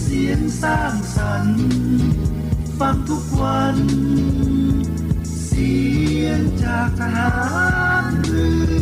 เสียงสร้างสรรค์ฟังทุกวัน เสียงจากทหารเรือ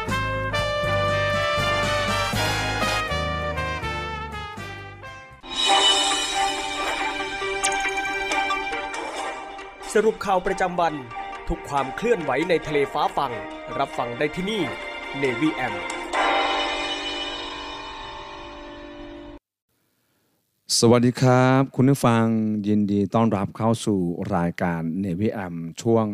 2563 สรุปข่าวประจำวัน ทุกความเคลื่อนไหวในทะเลฟ้าฟัง รับฟังได้ที่นี่ Navy M สวัสดีครับ คุณผู้ฟังยินดีต้อนรับเข้าสู่รายการ Navy M ช่วง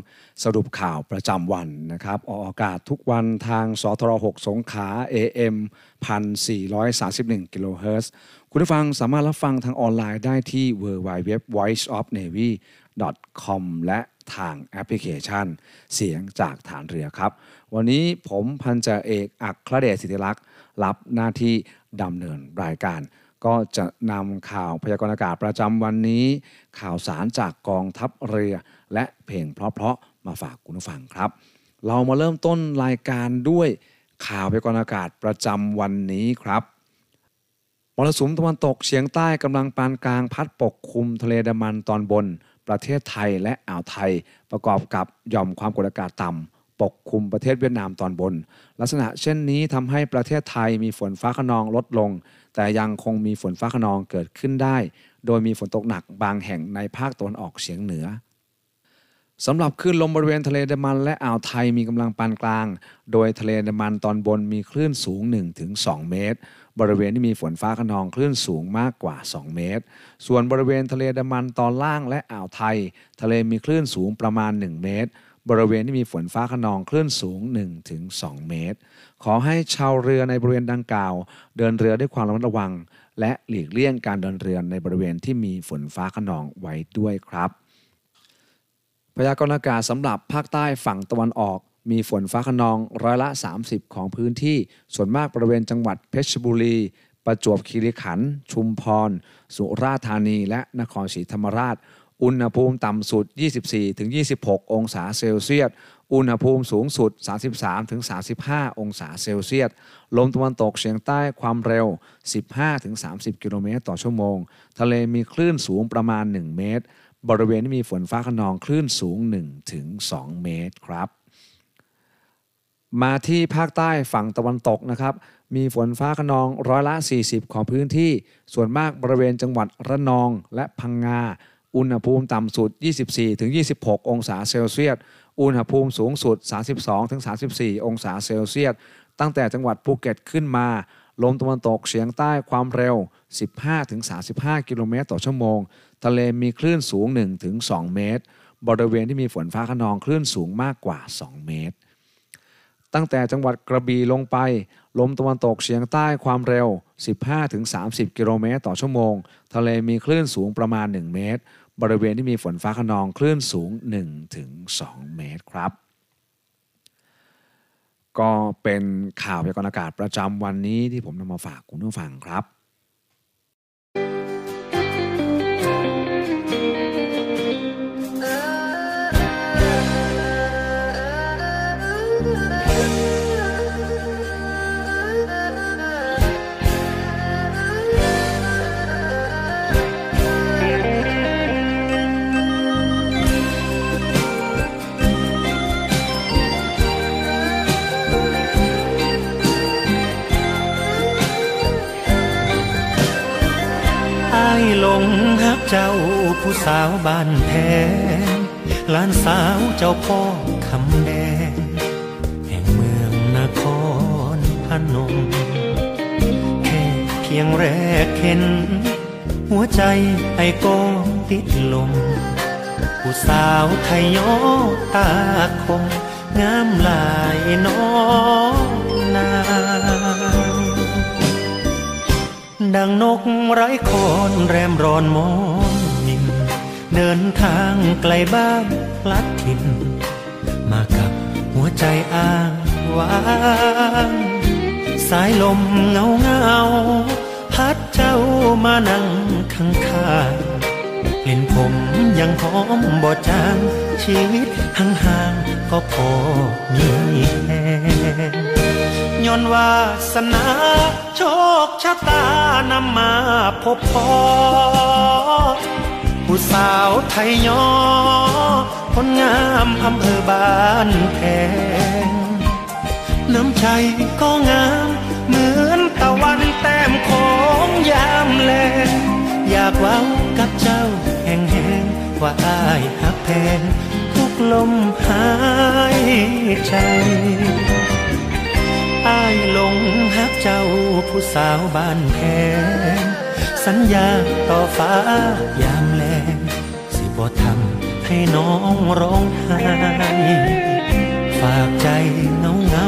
สรุปข่าวประจำวันนะครับ ออกอากาศทุกวันทางสทร6สงขา AM 1431กิโลเฮิรตซ์คุณผู้ฟังสามารถรับฟังทางออนไลน์ได้ที่ www voiceofnavy com และทางแอปพลิเคชัน เสียงจากฐานเรือครับ วันนี้ผมพันจ่าเอกอัครเดชสิทธิลักษ์รับหน้าที่ดำเนินรายการ ก็จะนำข่าวพยากรณ์อากาศประจำวันนี้ ข่าวสารจากกองทัพเรือ และเพลงเพราะๆมาฝากคุณผู้ฟังครับ เรามาเริ่มต้นรายการด้วยข่าวพยากรณ์อากาศประจำวันนี้ครับมรสุมตะวันตกเฉียงใต้กำลังปานกลางพัดปกคลุมทะเลดามันตอนบน ประเทศไทยและอ่าวไทย ประกอบกับหย่อมความกดอากาศต่ำปกคลุมประเทศเวียดนามตอนบน ลักษณะเช่นนี้ทำให้ประเทศไทยมีฝนฟ้าขนองลดลง แต่ยังคงมีฝนฟ้าขนองเกิดขึ้นได้ โดยมีฝนตกหนักบางแห่งในภาคตะวันออกเฉียงเหนือสำหรับคลื่นลมบริเวณทะเลเดามันและอ่าวไทยมีกำลังปานกลาง โดยทะเลเดามันตอนบนมีคลื่นสูง 1-2 เมตร บริเวณที่มีฝนฟ้าขนองคลื่นสูงมากกว่า 2 เมตร ส่วนบริเวณทะเลดามันตอนล่างและอ่าวไทย ทะเลมีคลื่นสูงประมาณ 1 เมตร บริเวณที่มีฝนฟ้าขนองคลื่นสูง 1-2 เมตร ขอให้ชาวเรือในบริเวณดังกล่าว เดินเรือด้วยความระมัดระวัง และหลีกเลี่ยงการเดินเรือในบริเวณที่มีฝนฟ้าขนองไว้ด้วยครับ พยากรณ์อากาศสำหรับภาคใต้ฝั่งตะวันออก มีฝนฟ้าขนองร้อยละ 30 ของพื้นที่ ส่วนมากบริเวณจังหวัดเพชรบุรี ประจวบคีรีขันธ์ชุมพร สุราษฎร์ธานี และนครศรีธรรมราช อุณหภูมิต่ำสุด 24-26 องศาเซลเซียส อุณหภูมิสูงสุด 33-35 องศาเซลเซียส ลมตะวันตกเฉียงใต้ความเร็ว 15-30 กิโลเมตรต่อชั่วโมง ทะเลมีคลื่นสูงประมาณ 1 เมตร บริเวณที่มีฝนฟ้าขนองคลื่นสูง 1-2 เมตรครับ มาที่ภาคใต้ฝั่งตะวันตกนะครับ มีฝนฟ้าขนองร้อยละ 40 ของพื้นที่ ส่วนมากบริเวณจังหวัดระนองและพังงา อุณหภูมิต่ำสุด 24-26 องศาเซลเซียส อุณหภูมิสูงสุด 32-34 องศาเซลเซียส ตั้งแต่จังหวัดภูเก็ตขึ้นมา ลมตะวันตกเฉียงใต้ความเร็ว 15-35 กิโลเมตรต่อชั่วโมง ทะเลมีคลื่นสูง 1-2 เมตร บริเวณที่มีฝนฟ้าขนองคลื่นสูงมากกว่า 2 เมตร ตั้งแต่จังหวัดกระบี่ลงไป ลมตะวันตกเฉียงใต้ความเร็ว 15-30 กิโลเมตรต่อชั่วโมง ทะเลมีคลื่นสูงประมาณ 1 เมตร บริเวณที่มีฝนฟ้าขนองคลื่นสูง 1-2 เมตรครับ ก็เป็นข่าวพยากรณ์อากาศประจำวันนี้ที่ผมนำมาฝากคุณผู้ฟังครับ เจ้าผู้สาวบ้านแพงหลานสาวเจ้าพ่อคำแดง แห่งเมืองนครพนม แค่เพียงแรกเห็น หัวใจไอ้ก็ติดลม ผู้สาวไทยยอตาคมงามลายน้อง ดังนกไร้คอนแรมรอนมองมิน เดินทางไกลบ้านพลัดถิ่น มากับหัวใจอ้างว้างสายลมเงาเงาพัดเจ้ามานั่งข้างข้างกลิ่นผมยังหอมบ่จางชีวิตห่างๆก็พอมีแหง ย้อนวาสนาโชคชะตานำมาพบพอผู้สาวไทยยอคนงามอำเภอบ้านแพงน้ำใจก็งามเหมือนตะวันแต้มของยามแลงอยากเว้ากับเจ้าแห่งๆว่าอายหักแพงทุกลมหายใจ อายลงฮักเจ้าผู้สาวบ้านแพงสัญญาต่อฟ้ายามแลงสิบ่ทำให้น้องร้องไห้ฝากใจเงาเงา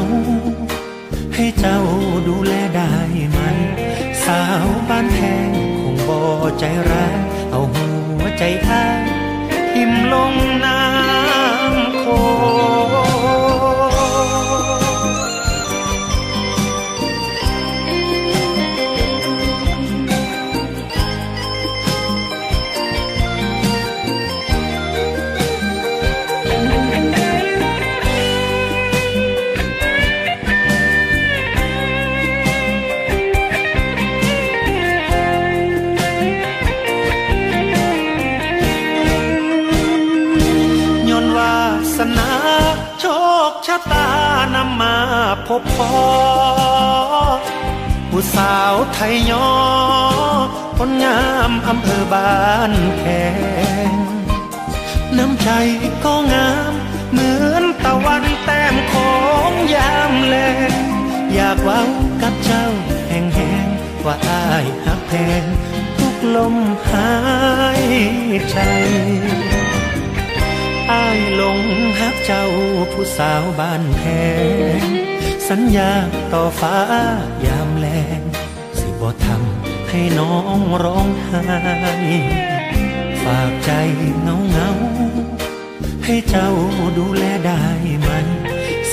ให้เจ้าดูแลได้ไหม สาวบ้านแพงคงบ่ใจร้ายเอาหัวใจอ้ายทิมลงน้ำโค ชะตานำมาพบพอผู้สาวไทยยอคนงามอำเภอบ้านแพงน้ำใจก็งาม เหมือนตะวันแต้มของยามแลงอยากว้ากับเจ้าแห่งๆว่าอายหักแพงทุกลมหายใจ อายลงฮักเจ้าผู้สาวบ้านแพงสัญญาต่อฟ้ายามแลงสิบ่ทำให้น้องร้องไห้ฝากใจเงาเงาให้เจ้าดูแลได้ไหม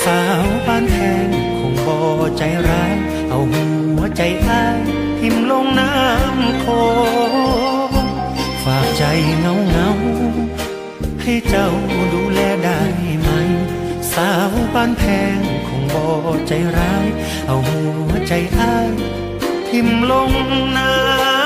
สาวบ้านแพงคงบ่ใจร้ายเอาหัวใจอ้ายทิมลงน้ำโคฝากใจเงาเงา ให้เจ้าดูแลได้ไหม สาวบ้านแพงคงบ่ใจร้าย เอาหัวใจอ้ายทิมลงน้ำ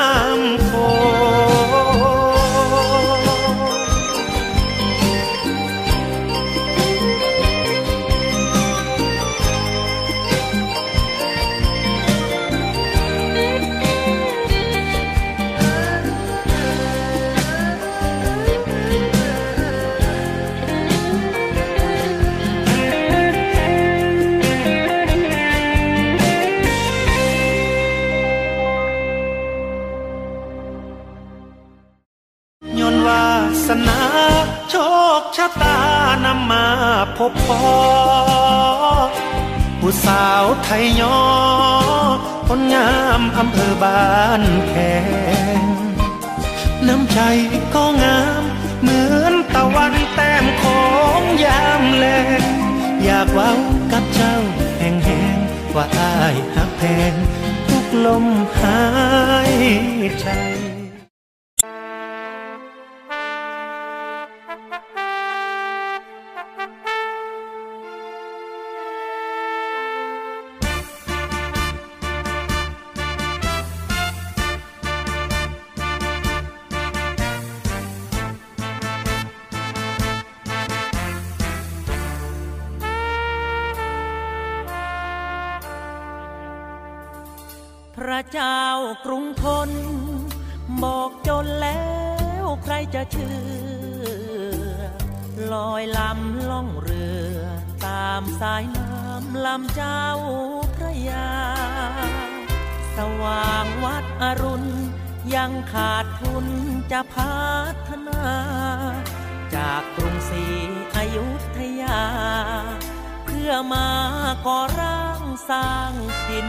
าวไทยยอคนงามอำเภอบ้านแพงน้ำใจก็งามเหมือนตะวันแต้มของยามแลงอยากเว้ากับเจ้าแห่งๆว่าอายหักแพงทุกลมหายใจ เจ้ากรุงทน บอกจนแล้วใครจะเชื่อ ลอยลำล่องเรือ ตามสายน้ำลำเจ้าพระยา สว่างวัดอรุณ ยังขาดทุนจะพัฒนา จากกรุงศรีอยุธยา เพื่อมาก่อร่างสร้างถิ่น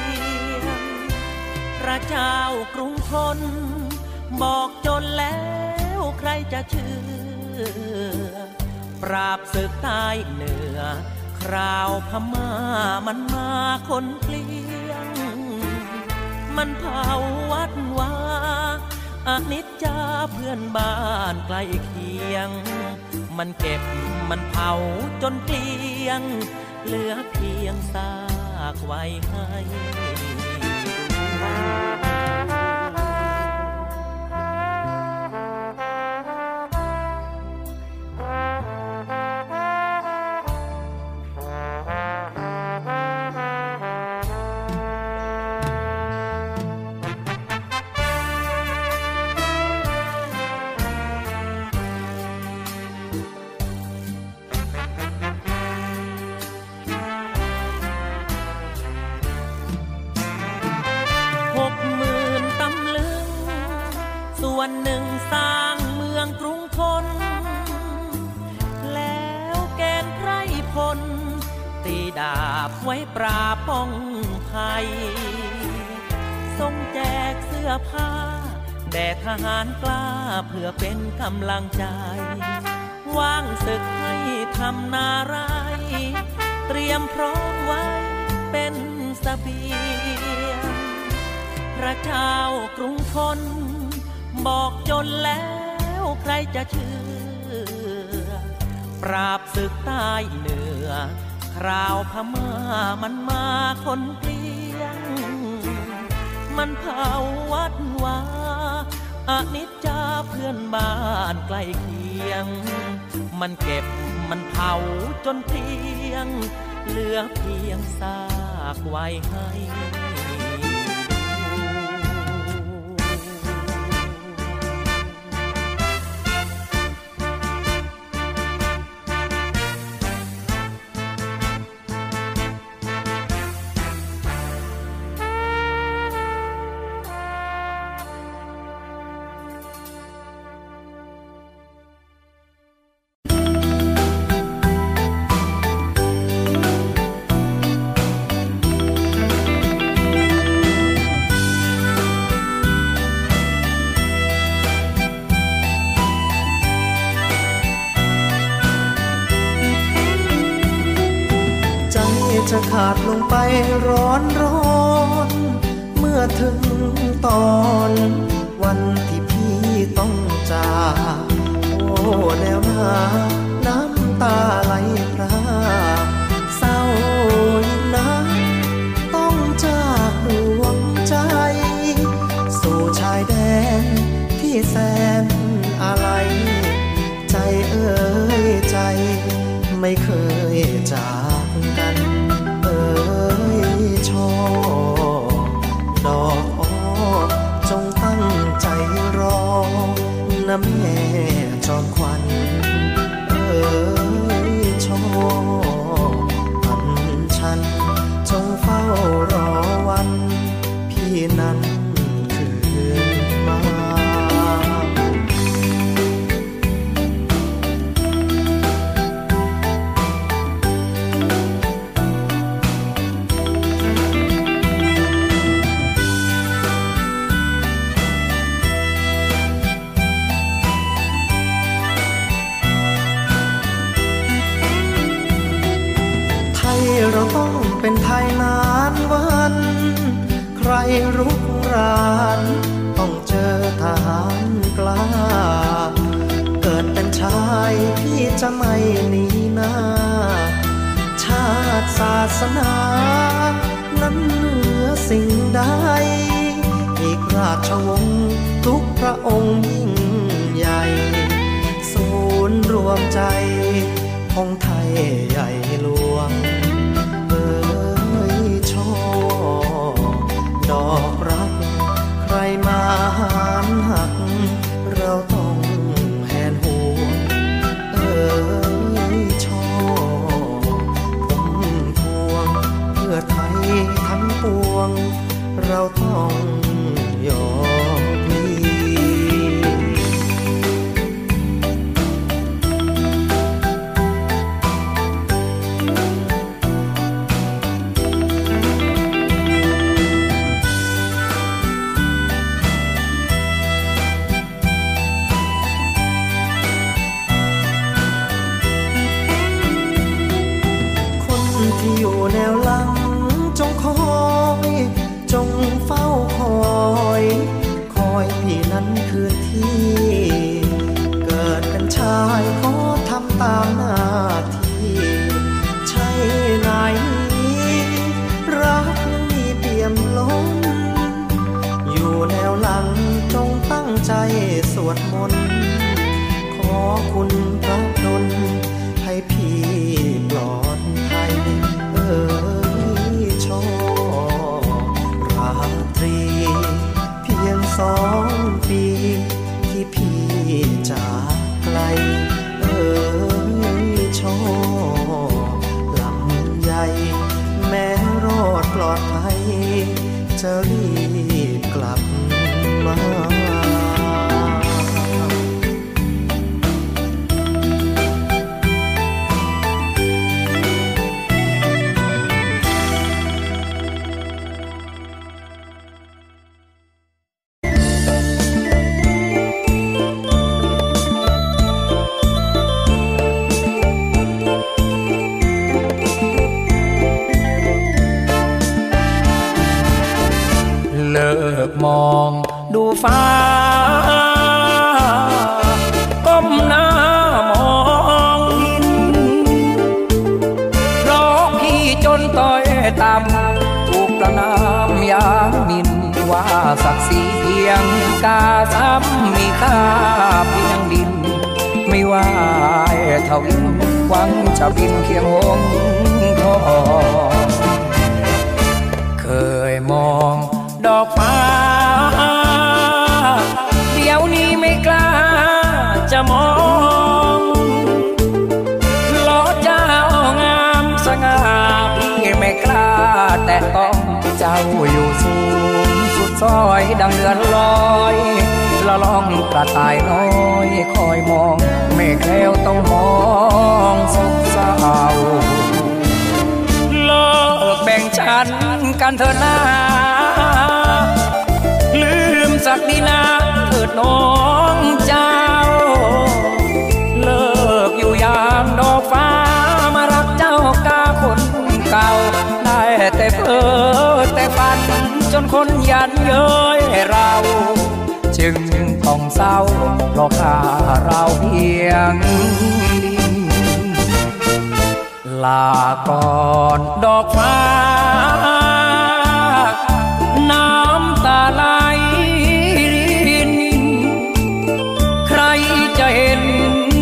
พระเจ้ากรุงทน บอกจนแล้วใครจะเชื่อ ปราบศึกใต้เหนือ คราวพม่ามันมาคนเกลียง มันเผาวัดวาอานิจจาเพื่อนบ้านใกล้เคียง มันเก็บมันเผาจนเกลียง เหลือเพียงซากไว้ให้ ดู มันเผาวัดวาอนิจจาเพื่อนบ้านใกล้เคียง มันเก็บมันเผาจนเพียง เหลือเพียงซากไว้ให้ ดลงไปร้อนร้อน เมื่อถึงตอน ระองค์ เย้ยเรา จึงต้องเศร้าเพราะขาเราเพียงลาก่อนดอกฟ้า น้ำตาไหลใครจะเห็น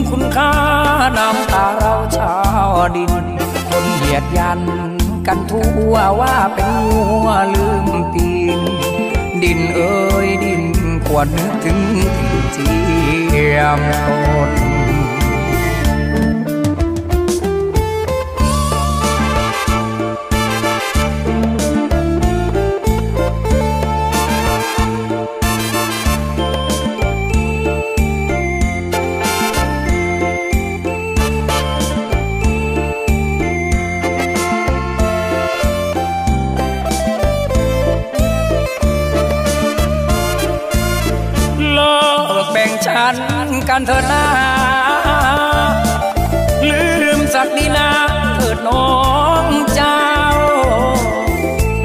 คุณค่าน้ำตาเราชาวดิน คนเหยียดยันกันทั่วว่าเป็นงัวลืมตี Đình ơi đình quật từng thì em con กันเถิดนาลืมสักดีนาเถิดน้องเจ้า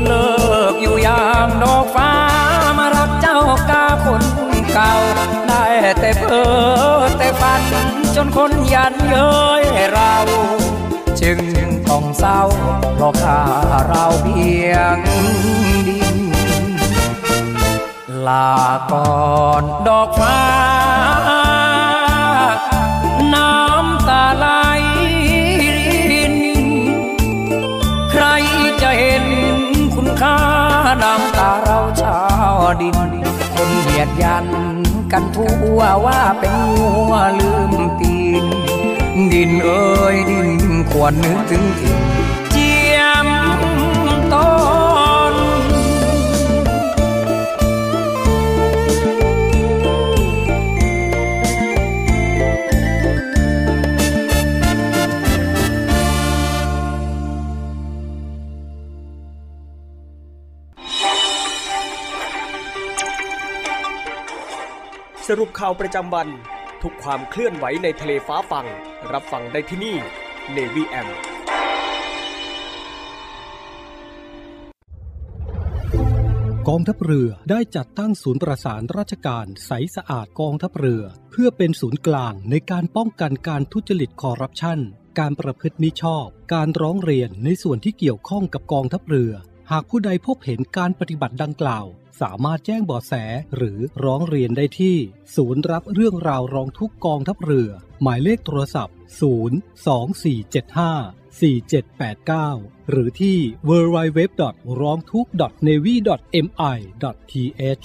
เลิกอยู่ยามดอกฟ้ามารักเจ้ากาคนเก่า ได้แต่เพ้อแต่ฝัน จนคนยันเย้ยเรา จึงต้องเศร้าเพราะข้าเราเพียงดินลาก่อนดอกฟ้า น้ำตาเราชาวดิน คนเหยียดยันกันทั่วว่าเป็นงัวลืมตีน ดินเอ้ยดินควรนึกถึงถิ่นเจียมโต สรุปข่าวประจำวัน ทุกความเคลื่อนไหวในทะเลฟ้าฟัง รับฟังได้ที่นี่ Navy M กองทัพเรือได้จัดตั้งศูนย์ประสานราชการใสสะอาดกองทัพเรือ เพื่อเป็นศูนย์กลางในการป้องกันการทุจริตคอร์รัปชันการประพฤติมิชอบ การร้องเรียนในส่วนที่เกี่ยวข้องกับกองทัพเรือ หากผู้ใดพบเห็นการปฏิบัติดังกล่าว สามารถแจ้งเบาะแสหรือร้องเรียนได้ที่ ศูนย์รับเรื่องราวร้องทุกกองทัพเรือ หมายเลขโทรศัพท์ 02475 4789 หรือที่ w w w r o n g t h u k n a v y m i th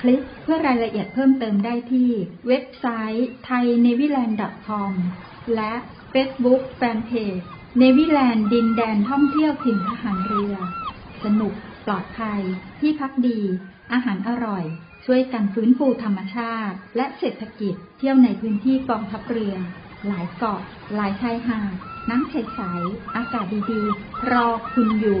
คลิกเพื่อรายละเอียดเพิ่มเติมได้ที่เว็บไซต์ thainewiland.com และ Facebook Fanpage เนวิแลนด์ดินแดนท่องเที่ยวถิ่นทหารเรือ สนุก ปลอดภัย ที่พักดี อาหารอร่อย ช่วยกันฟื้นฟูธรรมชาติ และเศรษฐกิจ เที่ยวในพื้นที่กองทัพเรือ หลายเกาะ หลายชายหาด น้ำใสๆ อากาศดีๆ รอคุณอยู่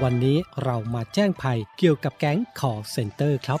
วันนี้เรามาแจ้งภัยเกี่ยวกับแก๊งขอเซ็นเตอร์ครับ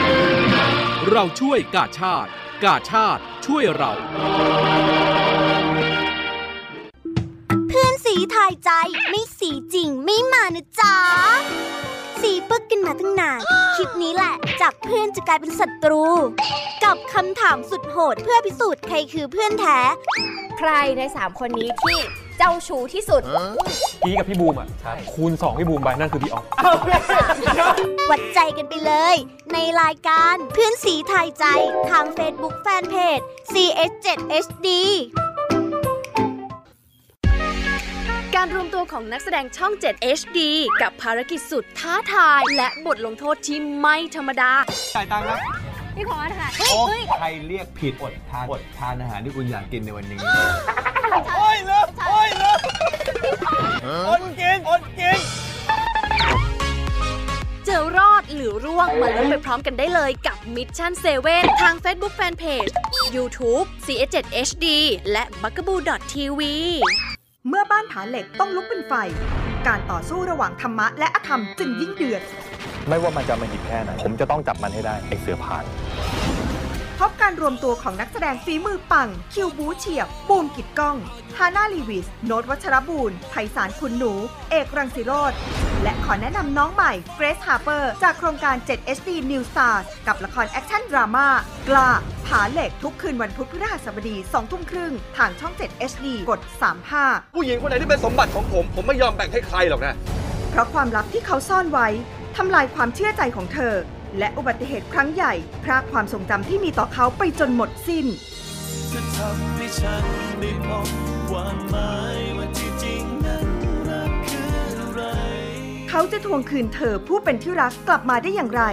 เราช่วยกาชาติ กาชาติช่วยเรา เพื่อนสีทายใจไม่สีจริงไม่มานะจ๊ะสีปึกกันมาตั้งนาน คลิปนี้แหละ จากเพื่อนจะกลายเป็นศัตรู กับคำถามสุดโหดเพื่อพิสูจน์ใครคือเพื่อนแท้ ใครใน3คนนี้ที่ เจ้าชู้ที่สุด พี่กับพี่บูมอะคูณ 2 พี่บูมไปนั่นคือพี่ออฟวัดใจกันไปเลย ในรายการเพื่อนสีทายใจทาง Facebook Fanpage CS7HD การรวมตัวของนักแสดงช่อง 7 HD กับภารกิจสุดท้าทาย และบทลงโทษที่ไม่ธรรมดาจ่ายตังค์ครับ พี่ของอาหารโอ้ใครเรียกผิดอดทานอดทานอาหารที่คุณอยากกินในวันนี้ โอ้ยเลิกโอ้ยเลิกอดกินอดกินจะรอดหรือร่วงมาลุ้นไปพร้อมกันได้เลยกับ Mission 7 ทาง Facebook Fanpage YouTube CS7 HD และ b u g a b o o TV เมื่อบ้านผาเหล็กต้องลุกเป็นไฟ การต่อสู้ระหว่างธรรมะและอธรรมจึงยิ่งเดือด ไม่ว่ามันจะอำมหิตแค่ไหนผมจะต้องจับมันให้ได้ไอ้เสือผ่านพบการรวมตัวของนักแสดงฝีมือปัง คิวบู๊เฉียบ บูมกิตต์ก้อง ฮาน่าลีวิส โน้ตวัชรบูลไพศาลขุนหนู เอกรังสิโรจน์และขอแนะนำน้องใหม่ เกรซฮาร์เปอร์ จากโครงการ 7 HD New Stars กับละครแอคชั่นดราม่ากล้า ผาเหล็กทุกคืนวันพุธพฤหัสบดี2ทุ่มครึ่งทางช่อง 7 HD กด 35 ผู้หญิงคนไหนที่เป็นสมบัติของผม ผมไม่ยอมแบ่งให้ใครหรอกนะ เพราะความลับที่เขาซ่อนไว้ ทำลายความเชื่อใจของเธอ และอุบัติเหตุครั้งใหญ่พรากความทรงจำที่มีต่อเขาไปจนหมดสิ้น จะทำให้ฉันได้พบความหมายว่าที่จริงนั้นรักคืออะไร เขาจะทวงคืนเธอผู้เป็นที่รักกลับมาได้อย่างไร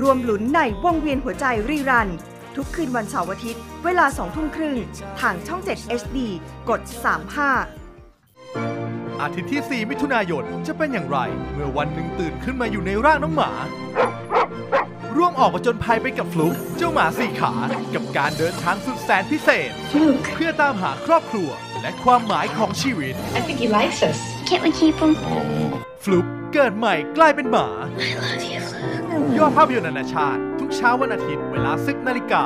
รวมหลุนในวงเวียนหัวใจรีรัน ทุกคืนวันเสาร์อาทิตย์ เวลาสองทุ่มครึ่งทางช่อง 7 HD กด 35 อาทิตย์ที่ 4 มิถุนายนจะเป็นอย่างไร เมื่อวันหนึ่งตื่นขึ้นมาอยู่ในร่างน้องหมา ร่วมออกมาจนภัยไปกับฟลุกเจ้าหมาสี่ขา กับการเดินทางสุดแสนพิเศษ เพื่อตามหาครอบครัว และความหมายของชีวิต I think he likes us. Can't we keep him? ฟลุกเกิดใหม่กลายเป็นหมายอดภาพยนตร์นานาชาติ ทุกเช้าวันอาทิตย์เวลา10นาฬิกา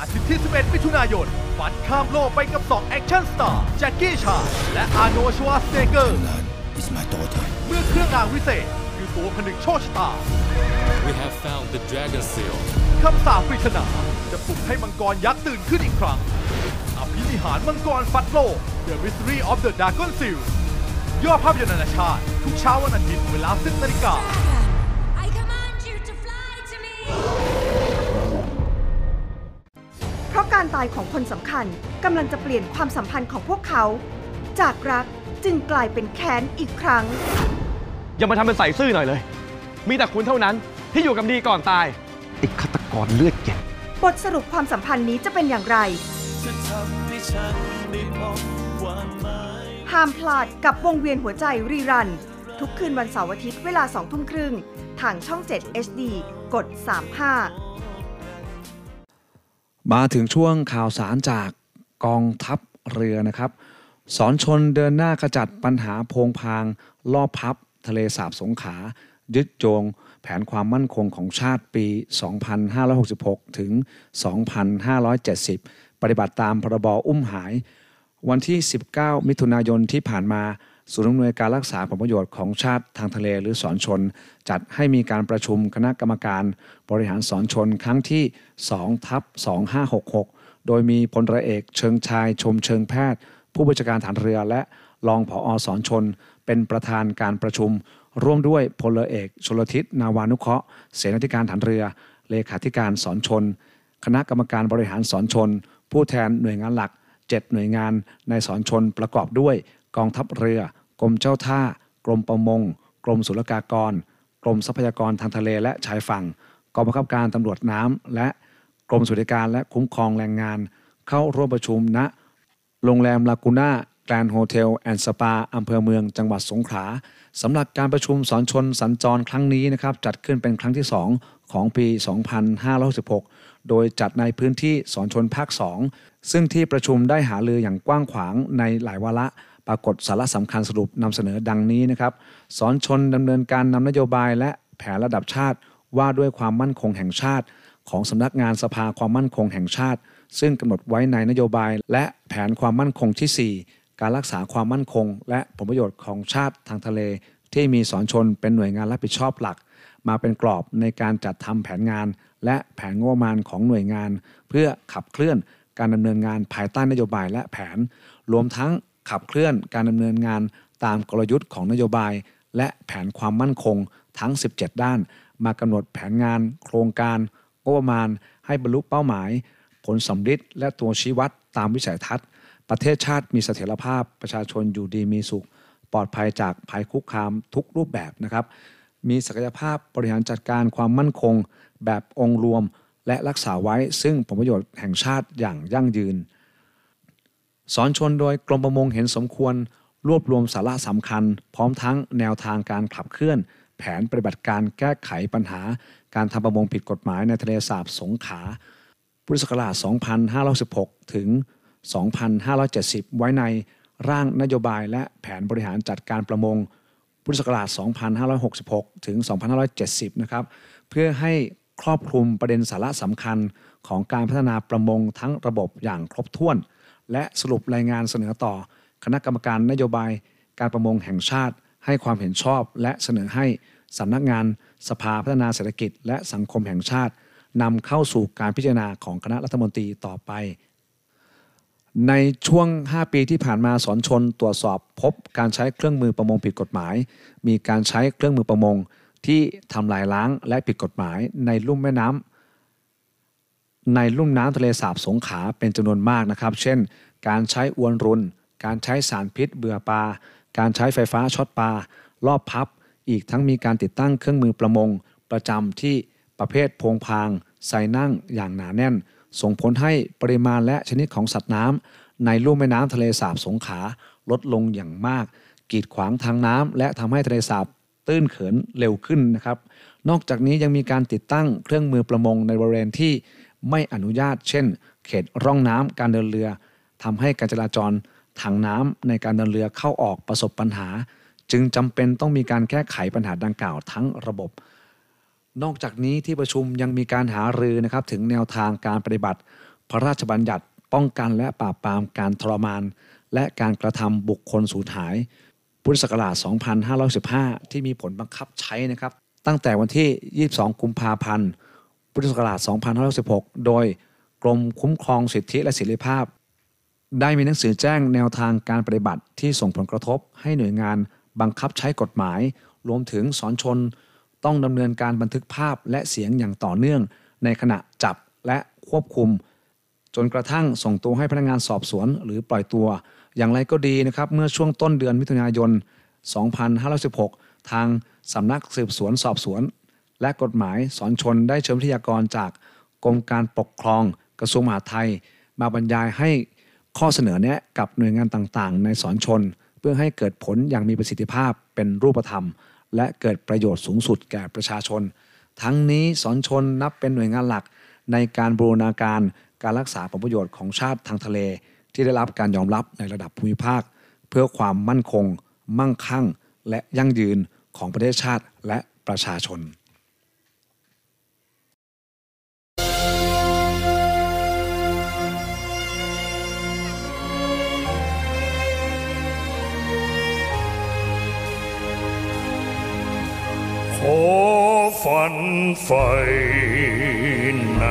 อาทิตย์ที่ 11 มิถุนายนฟัดข้ามโลกไปกับ 2 action star แจ็คกี้ชาน และอาร์โนลด์ชวาร์เซเน็กเกอร์ Is my daughter. เมื่อเครื่องรางวิเศษ คือตัวผนึกโชคชะตา We have found the dragon seal. คำสาปปริศนา จะปลุกให้มังกรยักษ์ตื่นขึ้นอีกครั้ง อภินิหารมังกรฟัดโลก The Mystery of the Dragon Seal ยอดภาพยนตร์นานาชาติ ทุกเช้าวันอาทิตย์เวลา10นาฬิกาเพ ราะการตายของคนสำคัญกำลังจะเปลี่ยนความสัมพันธ์ของพวกเขา จากรักจึงกลายเป็นแค้นอีกครั้ง อย่ามาทำเป็นใส่ซื่อหน่อยเลย มีแต่คุณเท่านั้นที่อยู่กับดีก่อนตายไอ้ฆาตกรเลือดเย็นบทสรุปความสัมพันธ์นี้จะเป็นอย่างไรจะทำให้ฉันได้พบความหมายห้ามพลาดกับวงเวียนหัวใจรีรัน ทุกคืนวันเสาร์อาทิตย์เวลา2ทุ่มครึ่ง ทางช่อง 7 HD กด 35 มาถึงช่วงข่าวสารจากกองทัพเรือนะครับ สอนชนเดินหน้าขจัดปัญหาโพงพางลอบพับ ทะเลสาบสงขา ยึดโยงแผนความมั่นคงของชาติปี 2566 ถึง 2570 ปฏิบัติตามพรบอุ้มหาย วันที่ 19 มิถุนายนที่ผ่านมา ศูนย์อำนวยการรักษาผลประโยชน์ของชาติทางทะเลหรือสอนชน จัดให้มีการประชุมคณะกรรมการบริหารสอนชนครั้งที่2ทับ2566 โดยมีพลเรือเอกเชิงชายชมเชิงแพทย์ ผู้บัญชาการฐานเรือและรองผออสอนชน เป็นประธานการประชุม ร่วมด้วยพลเรือเอกชลทิศนาวานุเคราะห์เสนาธิการฐานเรือ เลขาธิการสอนชน คณะกรรมการบริหารสอนชน ผู้แทนหน่วยงานหลัก 7 หน่วยงานในสอนชนประกอบด้วย กองทัพเรือ กรมเจ้าท่า กรมประมง กรมศุลกากร กรมทรัพยากรทางทะเลและชายฝั่ง กองบังคับการตำรวจน้ำและกรมสวัสดิการและคุ้มครองแรงงาน เข้าร่วมประชุมณ โรงแรมลากูน่าแกรนด์โฮเทลแอนด์สปาอำเภอเมืองจังหวัดสงขลาสำหรับการประชุมศรชล.สัญจรครั้งนี้นะครับจัดขึ้นเป็นครั้งที่ 2 ของปี 2516โดยจัดในพื้นที่ศรชล.ภาค 2 ซึ่งที่ประชุมได้หารืออย่างกว้างขวางในหลายวาระ ปรากฏสาระสำคัญสรุปนำเสนอดังนี้นะครับ ศรชล.ดำเนินการนำนโยบายและแผนระดับชาติว่าด้วยความมั่นคงแห่งชาติ ของสำนักงานสภาความมั่นคงแห่งชาติ ซึ่งกำหนดไว้ในนโยบาย และแผนความมั่นคงที่ 4 การรักษาความมั่นคง และผลประโยชน์ของชาติทางทะเล ที่มีสอนชนเป็นหน่วยงานรับผิดชอบหลัก มาเป็นกรอบในการจัดทำแผนงาน และแผนงบประมาณของหน่วยงาน เพื่อขับเคลื่อนการดำเนินงานภายใต้นโยบายและแผน รวมทั้ง ขับเคลื่อนการดำเนินงานตามกลยุทธ์ของนโยบาย และแผนความมั่นคงทั้ง 17 ด้าน มากำหนดแผนงาน โครงการงบประมาณ ให้บรรลุเป้าหมาย ผลสำฤทธิ์และตัวชี้วัดตามวิสัยทัศน์ ประเทศชาติมีเสถียรภาพประชาชนอยู่ดีมีสุข ปลอดภัยจากภัยคุกคามทุกรูปแบบนะครับ มีศักยภาพบริหารจัดการความมั่นคง แบบองค์รวม และรักษาไว้ซึ่งผลประโยชน์แห่งชาติอย่างยั่งยืน สอนชนโดยกรมประมงเห็นสมควร รวบรวมสาระสำคัญ พร้อมทั้งแนวทางการขับเคลื่อน แผนปฏิบัติการแก้ไขปัญหา การทำประมงผิดกฎหมายในทะเลสาบสงขลาพุทธศักราช 2516 ถึง 2570 ไว้ในร่างนโยบายและแผนบริหารจัดการประมง พุทธศักราช 2566 ถึง 2570 นะครับ เพื่อให้ครอบคลุมประเด็นสาระสำคัญของการพัฒนาประมงทั้งระบบอย่างครบถ้วน และสรุปรายงานเสนอต่อ คณะกรรมการนโยบายการประมงแห่งชาติ ให้ความเห็นชอบและเสนอให้สำนักงาน สภาพัฒนาเศรษฐกิจ และสังคมแห่งชาตินำเข้าสู่การพิจารณาของคณะรัฐมนตรีต่อไป ในช่วง 5 ปีที่ผ่านมาสอนชนตรวจสอบพบการใช้เครื่องมือประมงผิดกฎหมาย มีการใช้เครื่องมือประมงที่ทำลายล้างและผิดกฎหมายในลุ่มแม่น้ำ ในลุ่มน้ำทะเลสาบสงขาเป็นจำนวนมากนะครับ เช่น การใช้อวนรุน การใช้สารพิษเบื่อปลา การใช้ไฟฟ้าช็อตปลา รอบพับ อีกทั้งมีการติดตั้งเครื่องมือประมง ประจำที่ประเภทพงพาง ใส่นั่งอย่างหนาแน่น ส่งผลให้ปริมาณและชนิดของสัตว์น้ำในลุ่มแม่น้ำทะเลสาบสงขาลดลงอย่างมาก กีดขวางทางน้ำและทำให้ทะเลสาบตื้นเขินเร็วขึ้นนะครับ นอกจากนี้ยังมีการติดตั้งเครื่องมือประมงในบริเวณที่ ไม่อนุญาต เช่น เขตร่องน้ำการเดินเรือทำให้การจราจรทางน้ำในการเดินเรือเข้าออกประสบปัญหา จึงจำเป็นต้องมีการแก้ไขปัญหาดังกล่าวทั้งระบบ นอกจากนี้ที่ประชุมยังมีการหารือนะครับถึงแนวทางการปฏิบัติ พระราชบัญญัติ ป้องกันและปราบปรามการทรมาน และการกระทำบุคคลสูญหาย พุทธศักราช 2515 ที่มีผลบังคับใช้นะครับ ตั้งแต่วันที่ 22 กุมภาพันธ์ พุทธศักราช 2516โดยกรมคุ้มครองสิทธิและเสรีภาพ ได้มีหนังสือแจ้งแนวทางการปฏิบัติที่ส่งผลกระทบให้หน่วยงานบังคับใช้กฎหมาย รวมถึงสอนชน ต้องดำเนินการบันทึกภาพและเสียงอย่างต่อเนื่อง ในขณะจับและควบคุม จนกระทั่งส่งตัวให้พนักงานสอบสวนหรือปล่อยตัว อย่างไรก็ดีนะครับเมื่อช่วงต้นเดือนมิถุนายน 2516 ทางสำนักสืบสวนสอบสวน และกฎหมายสอนชนได้เชิญวิทยากรจากกรมการปกครองกระทรวงมหาดไทย มาบรรยายให้ข้อเสนอแนะกับหน่วยงานต่างๆ ในสอนชน เพื่อให้เกิดผลอย่างมีประสิทธิภาพเป็นรูปธรรม และเกิดประโยชน์สูงสุดแก่ประชาชน ทั้งนี้สอนชนนับเป็นหน่วยงานหลัก ในการบูรณาการการรักษาผลประโยชน์ของชาติทางทะเล ที่ได้รับการยอมรับในระดับภูมิภาค เพื่อความมั่นคง มั่งคั่ง และยั่งยืนของประเทศชาติและประชาชน ขอฝันไฟใน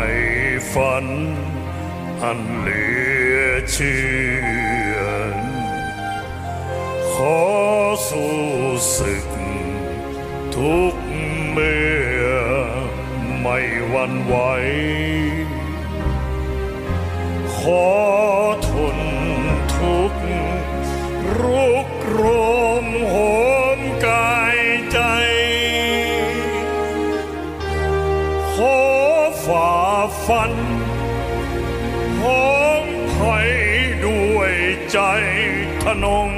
ฝัน อันเหลือเชื่อ ขอสู้ศึก ทุกเมื่อไม่หวันไหว ขอทนทุกข์รุกโรม ฟันหอมไผ่ด้วยใจทนง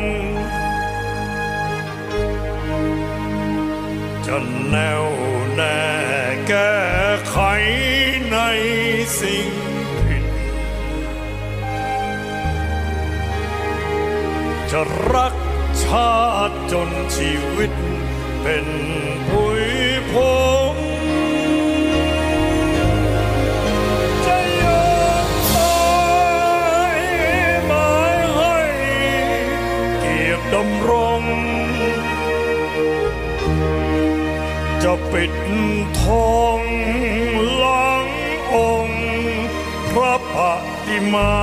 จะแน่วแน่แก้ไขในสิ่งผิด จะรักชาติจนชีวิตเป็นผุยพง ดำรง จะปิดทองหลังองค์พระปฏิมา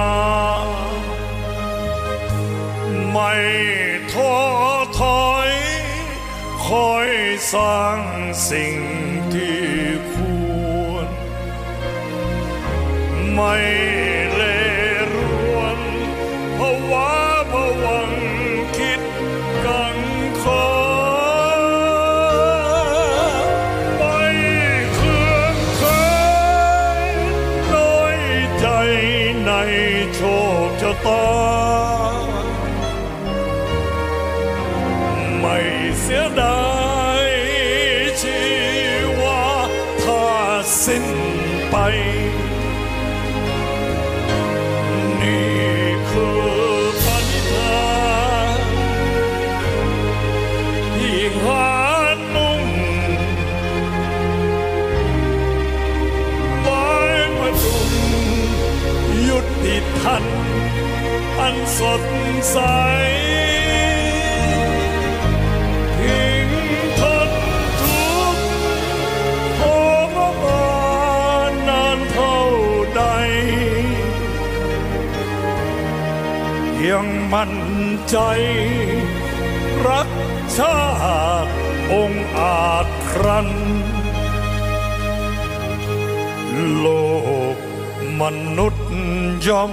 ไม่ท้อถอยคอยสร้างสิ่งที่ควร ไม่ ค อันสดใสทิ้งทนทุกข์ทรมานนานเท่าใด ยังมั่นใจรักชาติองอาจครันโลกมนุษย์ย่อม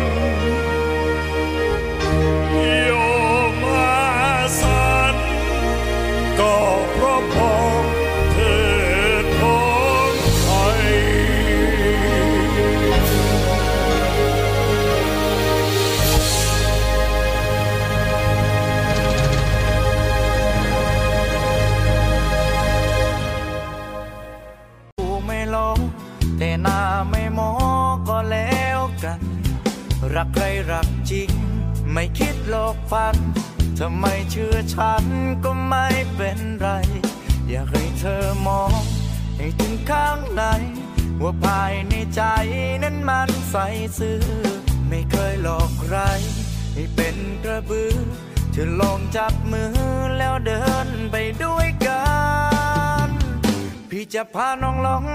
รักใครรักจริง ไม่คิดหลอกฟันทำไมเชื่อฉันก็ไม่เป็นไร อยากให้เธอมอง ให้ถึงข้างใน ว่าภายในใจนั้นมันใสซื่อ ไม่เคยหลอกใคร ให้เป็นกระบือเธอลองจับมือแล้วเดินไปด้วยกัน พี่จะพาน้องลอง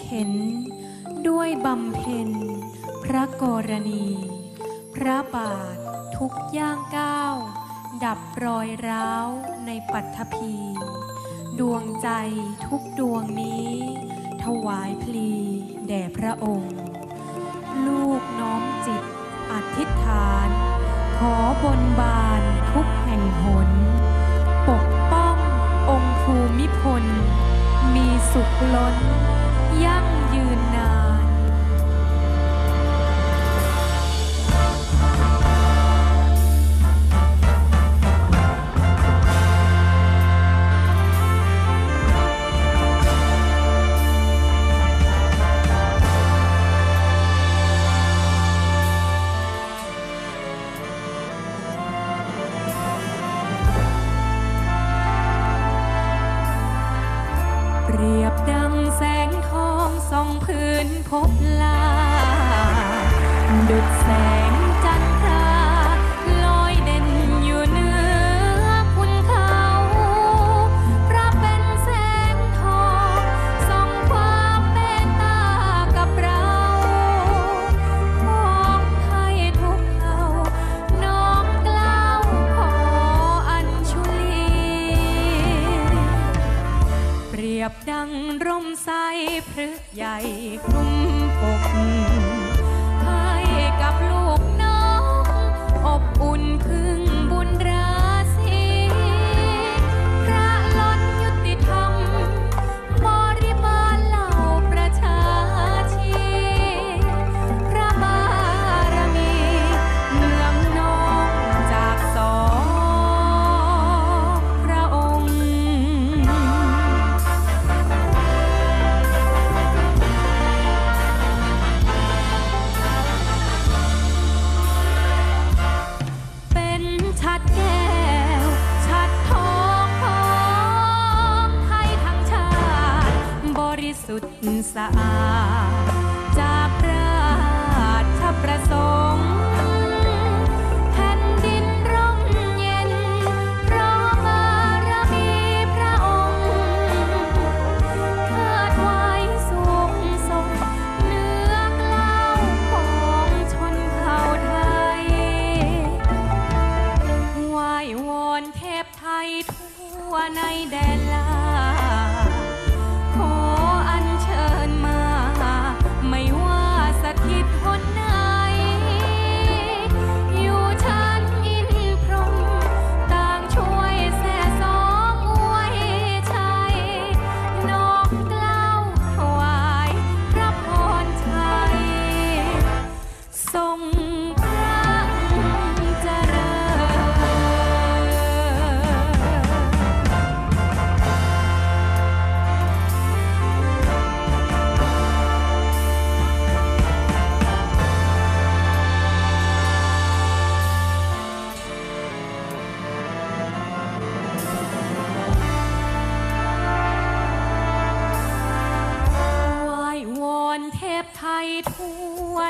เข็น ด้วยบำเพ็ญ พระกรณี พระบาททุกย่างก้าว ดับรอยร้าวในปัทภี ดวงใจทุกดวงนี้ ถวายพลีแด่พระองค์ ลูกน้อมจิตอธิษฐาน ขอบนบานทุกแห่งหน ปกป้ององค์ภูมิพล มีสุขล้น yang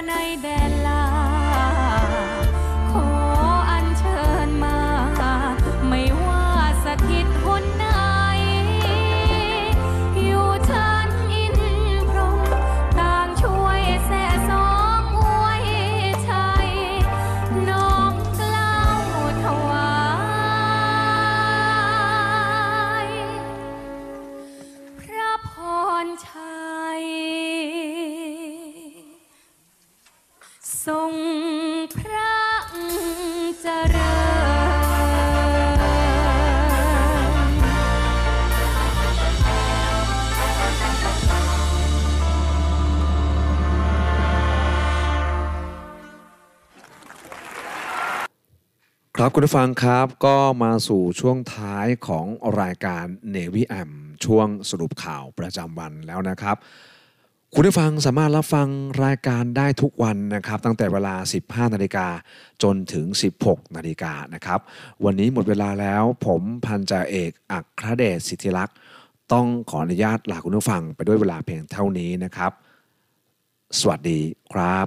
বানাই বেলা คุณผู้ฟังครับก็มาสู่ช่วงท้ายของรายการ Navy M ช่วงสรุปข่าวประจำวันแล้วนะครับ คุณผู้ฟังสามารถรับฟังรายการได้ทุกวันนะครับ ตั้งแต่เวลา 15 นาฬิกาจนถึง 16 นาฬิกานะครับ วันนี้หมดเวลาแล้วผมพันจ่าเอกอัครเดชสิทธิลักษ์ต้องขออนุญาตลาคุณผู้ฟังไปด้วยเวลาเพียงเท่านี้นะครับ สวัสดีครับ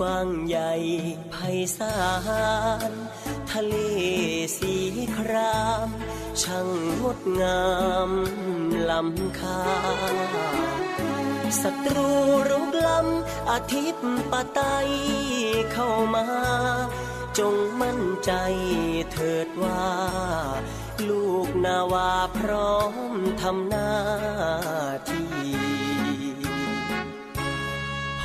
กว้างใหญ่ไพศาลทะเลสีคราม ช่างงดงามล้ำค่าศัตรูรุกล้ำอาทิตย์ปะไตเข้ามา จงมั่นใจเถิดว่า ลูกนาวาพร้อมทำหน้าที่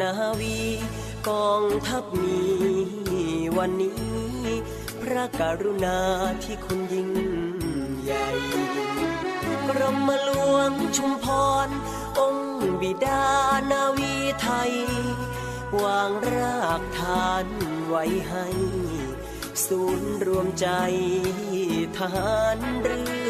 นาวี กองทัพมีวันนี้ พระกรุณาที่คุณยิ่งใหญ่กรมหลวงชุมพร องค์บิดานาวีไทย วางรากฐานไว้ให้ ศูนย์รวมใจทหารเรือ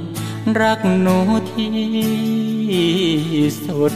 รักหนูที่สุด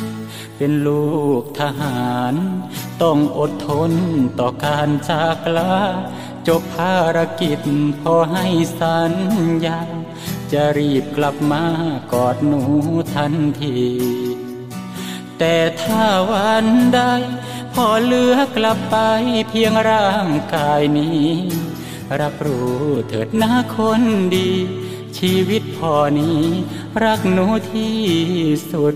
เป็นลูกทหาร ต้องอดทนต่อการจากลาจบภารกิจพอให้สัญญา จะรีบกลับมากอดหนูทันที แต่ถ้าวันใดพอเลือกกลับไปเพียงร่างกายนี้ รับรู้เถิดหนะคนดี ชีวิตพอนี้ รักหนูที่สุด